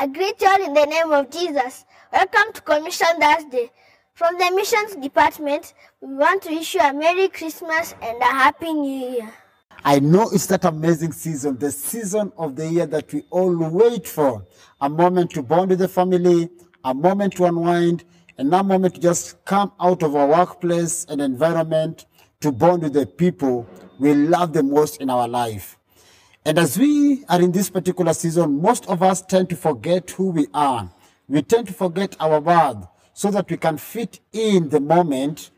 I greet you all in the name of Jesus. Welcome to Commission Thursday. From the Missions Department, we want to wish you a Merry Christmas and a Happy New Year. I know it's that amazing season, the season of the year that we all wait for. A moment to bond with the family, a moment to unwind, and a moment to just come out of our workplace and environment to bond with the people we love the most in our life. And as we are in this particular season, most of us tend to forget who we are. We tend to forget our worth so that we can fit in the moment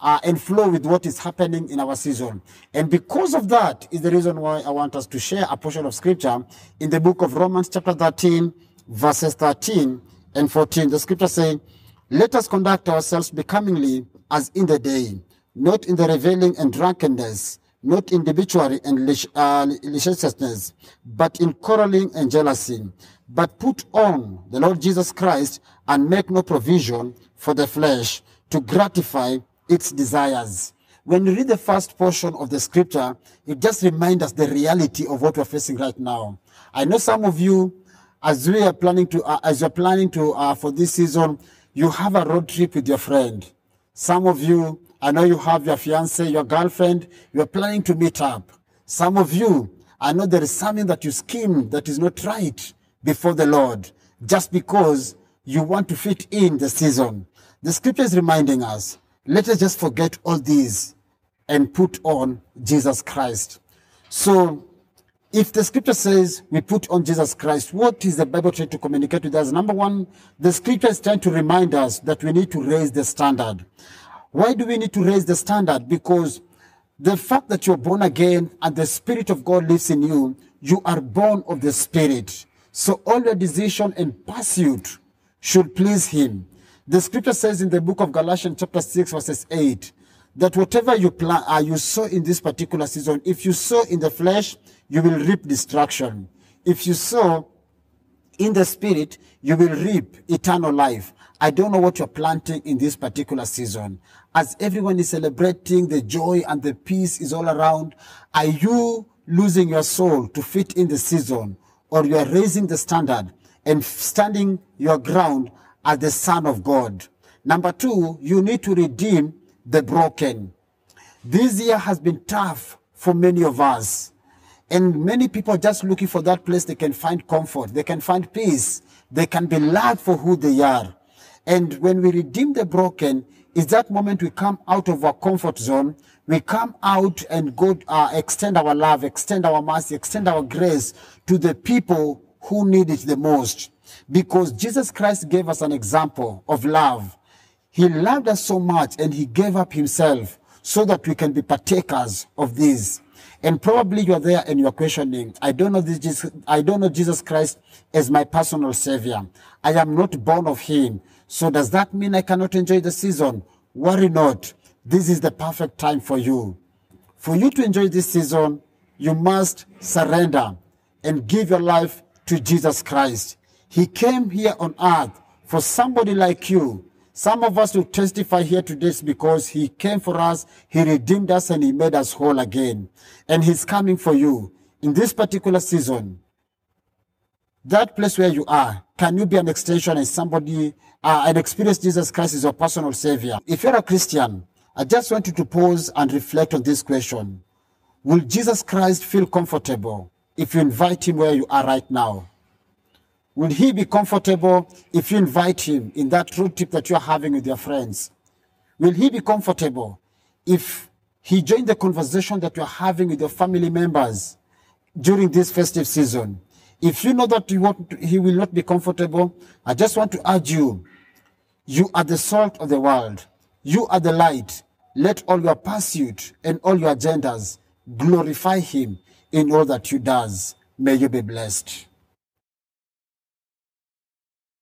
uh, and flow with what is happening in our season. And because of that is the reason why I want us to share a portion of scripture in the book of Romans chapter 13, verses 13 and 14. The scripture saying, let us conduct ourselves becomingly as in the day, not in the reveling and drunkenness, not in debauchery and uh, licentiousness, but in quarreling and jealousy. But put on the Lord Jesus Christ and make no provision for the flesh to gratify its desires. When you read the first portion of the scripture, it just reminds us the reality of what we're facing right now. I know some of you, as we are planning to, uh, as you're planning to, uh, for this season, you have a road trip with your friend. Some of you, I know you have your fiance, your girlfriend, you're planning to meet up. Some of you, I know there is something that you scheme that is not right before the Lord, just because you want to fit in the season. The scripture is reminding us, let us just forget all these and put on Jesus Christ. So, if the scripture says we put on Jesus Christ, what is the Bible trying to communicate with us? Number one, the scripture is trying to remind us that we need to raise the standard. Why do we need to raise the standard? Because the fact that you're born again and the Spirit of God lives in you, you are born of the Spirit. So all your decision and pursuit should please Him. The scripture says in the book of Galatians, chapter 6, verses 8, that whatever you plant, uh, you sow in this particular season, if you sow in the flesh, you will reap destruction. If you sow in the spirit, you will reap eternal life. I don't know what you're planting in this particular season. As everyone is celebrating the joy and the peace is all around, are you losing your soul to fit in the season or you are raising the standard and standing your ground as the son of God? Number two, you need to redeem the broken. This year has been tough for many of us. And many people are just looking for that place they can find comfort, they can find peace, they can be loved for who they are. And when we redeem the broken, is that moment we come out of our comfort zone, we come out and go uh, extend our love, extend our mercy, extend our grace to the people who need it the most. Because Jesus Christ gave us an example of love. He loved us so much and he gave up himself so that we can be partakers of this. And probably you're there and you're questioning, I don't know this Jesus, I don't know Jesus Christ as my personal savior. I am not born of him. So does that mean I cannot enjoy the season? Worry not. This is the perfect time for you. For you to enjoy this season, you must surrender and give your life to Jesus Christ. He came here on earth for somebody like you. Some of us will testify here today because he came for us, he redeemed us, and he made us whole again. And he's coming for you in this particular season. That place where you are, can you be an extension and somebody uh, and experience Jesus Christ as your personal savior? If you're a Christian, I just want you to pause and reflect on this question. Will Jesus Christ feel comfortable if you invite him where you are right now? Will he be comfortable if you invite him in that road trip that you're having with your friends? Will he be comfortable if he joined the conversation that you're having with your family members during this festive season? If you know that you want, he will not be comfortable, I just want to urge you, you are the salt of the world. You are the light. Let all your pursuit and all your agendas glorify him in all that you does. May you be blessed.